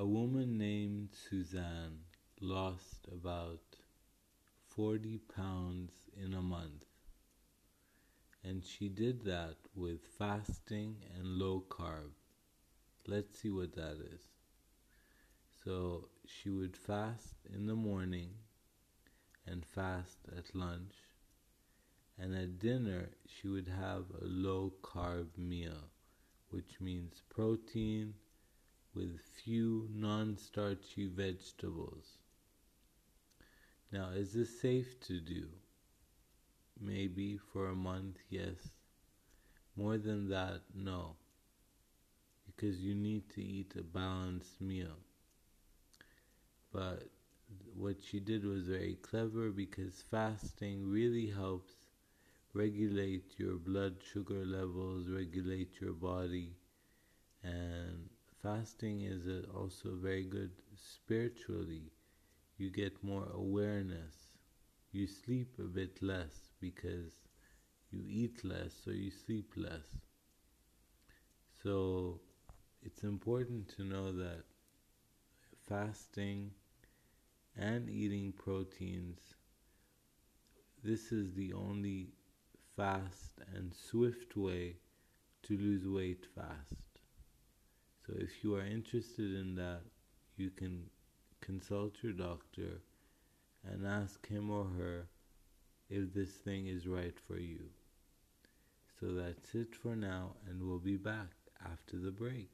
A woman named Suzanne lost about 40 pounds in a month. And she did that with fasting and low carb. Let's see what that is. So she would fast in the morning and fast at lunch. And at dinner, she would have a low carb meal, which means protein with few non starchy vegetables. Now, is this safe to do? Maybe for a month, yes. More than that, no. Because you need to eat a balanced meal. But what she did was very clever because fasting really helps regulate your blood sugar levels, regulate your body, fasting is also very good spiritually. You get more awareness. You sleep a bit less because you eat less, so you sleep less. So it's important to know that fasting and eating proteins, this is the only fast and swift way to lose weight fast. If you are interested in that, you can consult your doctor and ask him or her if this thing is right for you. So that's it for now, and we'll be back after the break.